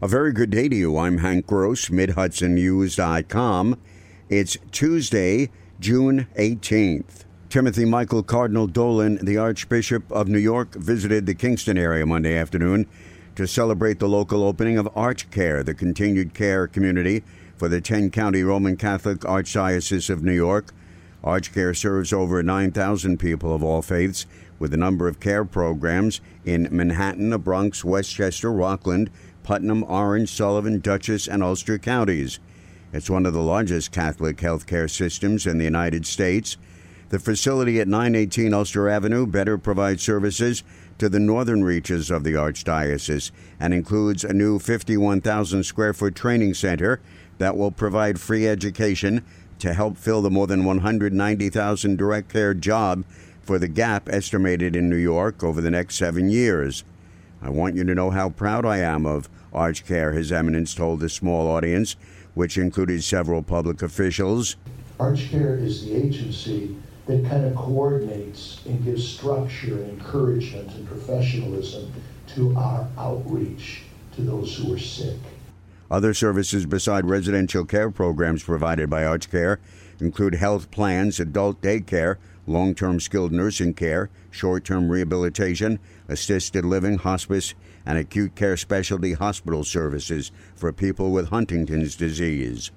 A very good day to you. I'm Hank Gross, MidHudsonNews.com. It's Tuesday, June 18th. Timothy Michael Cardinal Dolan, the Archbishop of New York, visited the Kingston area Monday afternoon to celebrate the local opening of ArchCare, the continued care community for the 10 county Roman Catholic Archdiocese of New York. ArchCare serves over 9,000 people of all faiths with a number of care programs in Manhattan, the Bronx, Westchester, Rockland, Putnam, Orange, Sullivan, Dutchess, and Ulster counties. It's one of the largest Catholic healthcare systems in the United States. The facility at 918 Ulster Avenue better provides services to the northern reaches of the Archdiocese and includes a new 51,000 square foot training center that will provide free education to help fill the more than 190,000 direct care job for the gap estimated in New York over the next seven years. I want you to know how proud I am of ArchCare, His Eminence told the small audience, which included several public officials. ArchCare is the agency that kind of coordinates and gives structure and encouragement and professionalism to our outreach to those who are sick. Other services beside residential care programs provided by ArchCare include health plans, adult daycare, long term skilled nursing care, short term rehabilitation, assisted living, hospice, and acute care specialty hospital services for people with Huntington's disease.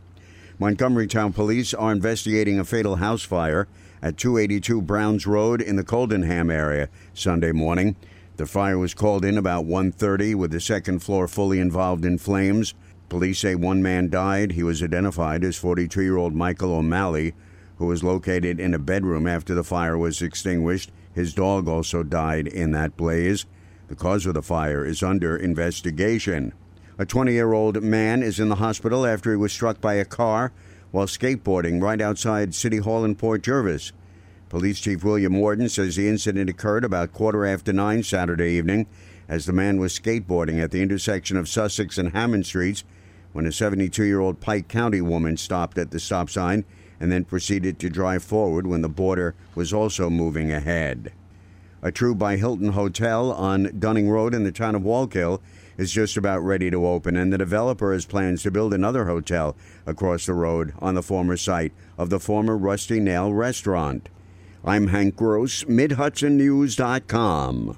Montgomery Town Police are investigating a fatal house fire at 282 Browns Road in the Coldenham area Sunday morning. The fire was called in about 1:30 with the second floor fully involved in flames. Police say one man died. He was identified as 42-year-old Michael O'Malley, who was located in a bedroom after the fire was extinguished. His dog also died in that blaze. The cause of the fire is under investigation. A 20 year old man is in the hospital after he was struck by a car while skateboarding right outside City Hall in Port Jervis. Police Chief William Worden says the incident occurred about quarter after nine Saturday evening as the man was skateboarding at the intersection of Sussex and Hammond Streets when a 72 year old Pike County woman stopped at the stop sign and then proceeded to drive forward when the boarder was also moving ahead. A True by Hilton hotel on Dunning Road in the town of Wallkill is just about ready to open, and the developer has plans to build another hotel across the road on the former site of the former Rusty Nail restaurant. I'm Hank Gross, MidHudsonNews.com.